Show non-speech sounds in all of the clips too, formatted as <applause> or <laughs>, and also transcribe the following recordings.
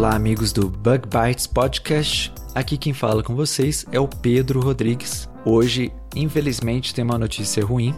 Olá, amigos do Bug Bites Podcast. Aqui quem fala com vocês é o Pedro Rodrigues. Hoje, infelizmente, tem uma notícia ruim.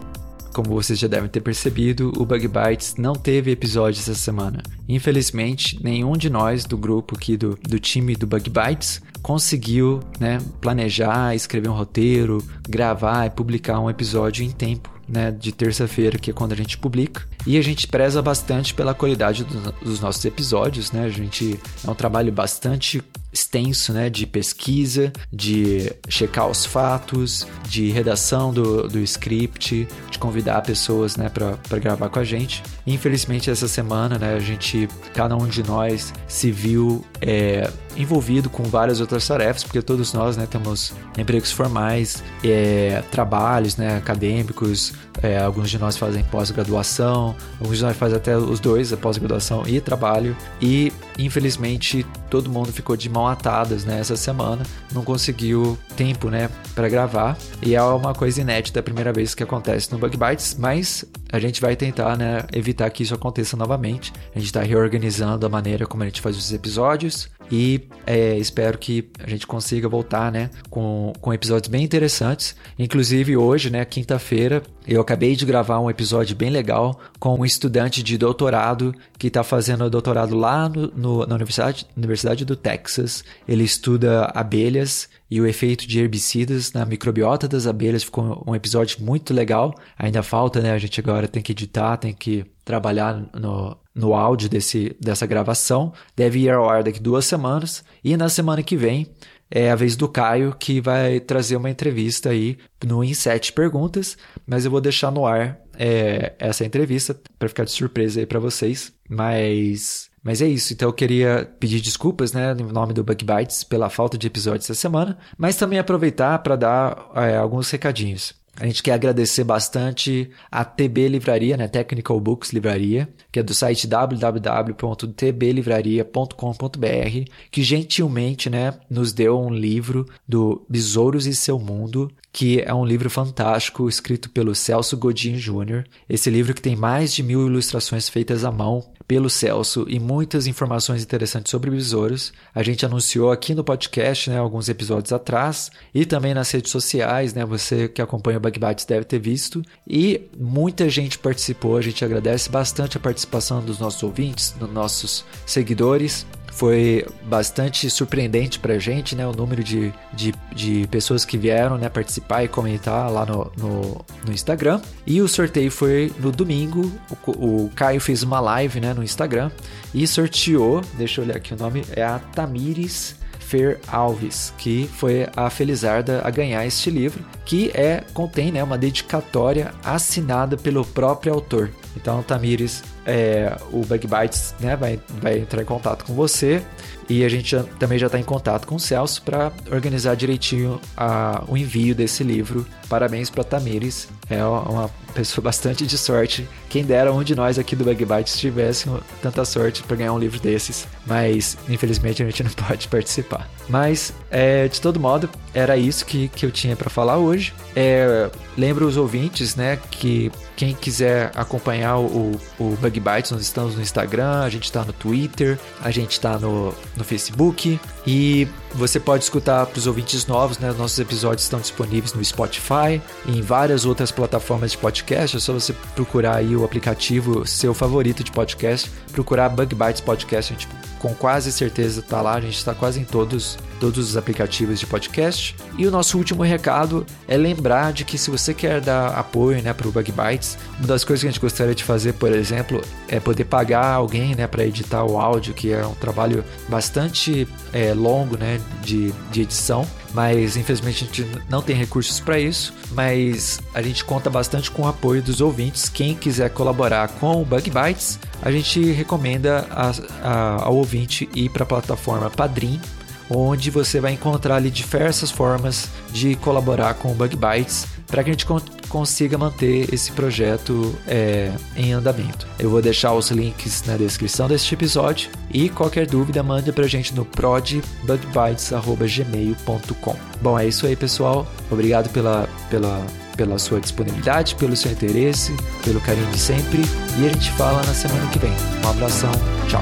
Como vocês já devem ter percebido, o Bug Bites não teve episódio essa semana. Infelizmente, nenhum de nós do grupo aqui do, do time do Bug Bites conseguiu né, planejar, escrever um roteiro, gravar e publicar um episódio em tempo né, de terça-feira, que é quando a gente publica. E a gente preza bastante pela qualidade dos nossos episódios, né? A gente é um trabalho bastante extenso, né, de pesquisa, de checar os fatos, de redação do, do script, de convidar pessoas, né, para gravar com a gente. Infelizmente essa semana, né, a gente, cada um de nós se viu é, envolvido com várias outras tarefas, porque todos nós, né, temos empregos formais, é, trabalhos, né, acadêmicos, é, alguns de nós fazem pós-graduação, alguns de nós fazem até os dois, a pós-graduação e trabalho, e infelizmente todo mundo ficou de mão atadas né, essa semana, não conseguiu tempo né, para gravar, e é uma coisa inédita, a primeira vez que acontece no Bug Bites, mas a gente vai tentar né, evitar que isso aconteça novamente. A gente está reorganizando a maneira como a gente faz os episódios, e é, espero que a gente consiga voltar, né, com, com episódios bem interessantes. Inclusive hoje, né, quinta-feira, eu acabei de gravar um episódio bem legal com um estudante de doutorado que está fazendo doutorado lá no, no, na Universidade, Universidade do Texas. Ele estuda abelhas e o efeito de herbicidas na microbiota das abelhas. Ficou um episódio muito legal. Ainda falta, né? A gente agora tem que editar, tem que trabalhar no, no áudio desse, dessa gravação. Deve ir ao ar daqui duas semanas. E na semana que vem é a vez do Caio, que vai trazer uma entrevista aí no Em Sete Perguntas. Mas eu vou deixar no ar é, essa entrevista para ficar de surpresa aí para vocês. Mas mas é isso, então eu queria pedir desculpas, né, no nome do Bug Bites, pela falta de episódios essa semana, mas também aproveitar para dar é, alguns recadinhos. A gente quer agradecer bastante a TB Livraria, né, Technical Books Livraria, que é do site www.tblivraria.com.br, que gentilmente, né, nos deu um livro do Besouros e Seu Mundo, que é um livro fantástico escrito pelo Celso Godin Jr. Esse livro que tem mais de mil ilustrações feitas à mão pelo Celso e muitas informações interessantes sobre besouros. A gente anunciou aqui no podcast, né, alguns episódios atrás e também nas redes sociais, né, você que acompanha o Bug Bites deve ter visto e muita gente participou. A gente agradece bastante a participação dos nossos ouvintes, dos nossos seguidores foi bastante surpreendente pra gente, né? O número de, de, de pessoas que vieram né, participar e comentar lá no, no, no Instagram. E o sorteio foi no domingo. O, o, Caio fez uma live né, no Instagram e sorteou, deixa eu olhar aqui o nome, é a Tamires Fer Alves, que foi a Felizarda a ganhar este livro, que é contém né, uma dedicatória assinada pelo próprio autor. Então, Tamires, é, o Bug Bites né, vai, vai entrar em contato com você e a gente já, também já está em contato com o Celso para organizar direitinho a, o envio desse livro. Parabéns para Tamires, é uma pessoa <laughs> bastante de sorte. Quem dera um de nós aqui do Bug Bites tivesse tanta sorte para ganhar um livro desses, mas infelizmente a gente não <laughs> pode participar. Mas, é, de todo modo, era isso que, que eu tinha para falar hoje. É, lembro os ouvintes, né, que quem quiser acompanhar o, o Bug Bites, nós estamos no Instagram, a gente está no Twitter, a gente está no, no Facebook e você pode escutar para os ouvintes novos, né? Nossos episódios estão disponíveis no Spotify e em várias outras plataformas de podcast. É só você procurar aí o aplicativo seu favorito de podcast, procurar Bug Bites Podcast, a gente com quase certeza está lá, a gente está quase em todos, todos os aplicativos de podcast. E o nosso último recado é lembrar de que se você quer dar apoio né, para o Bug Bites, uma das coisas que a gente gostaria de fazer, por exemplo, é poder pagar alguém né, para editar o áudio, que é um trabalho bastante é, longo né, de, de edição mas infelizmente a gente não tem recursos para isso. Mas a gente conta bastante com o apoio dos ouvintes. Quem quiser colaborar com o Bug Bites, a gente recomenda a, a, ao ouvinte ir para a plataforma Padrim, onde você vai encontrar ali diversas formas de colaborar com o Bug Bites para que a gente consiga manter esse projeto é, em andamento. Eu vou deixar os links na descrição deste episódio e qualquer dúvida mande para a gente no prodbugbytes.gmail.com. Bom, é isso aí, pessoal. Obrigado pela, pela, pela sua disponibilidade, pelo seu interesse, pelo carinho de sempre e a gente fala na semana que vem. Um abração, tchau.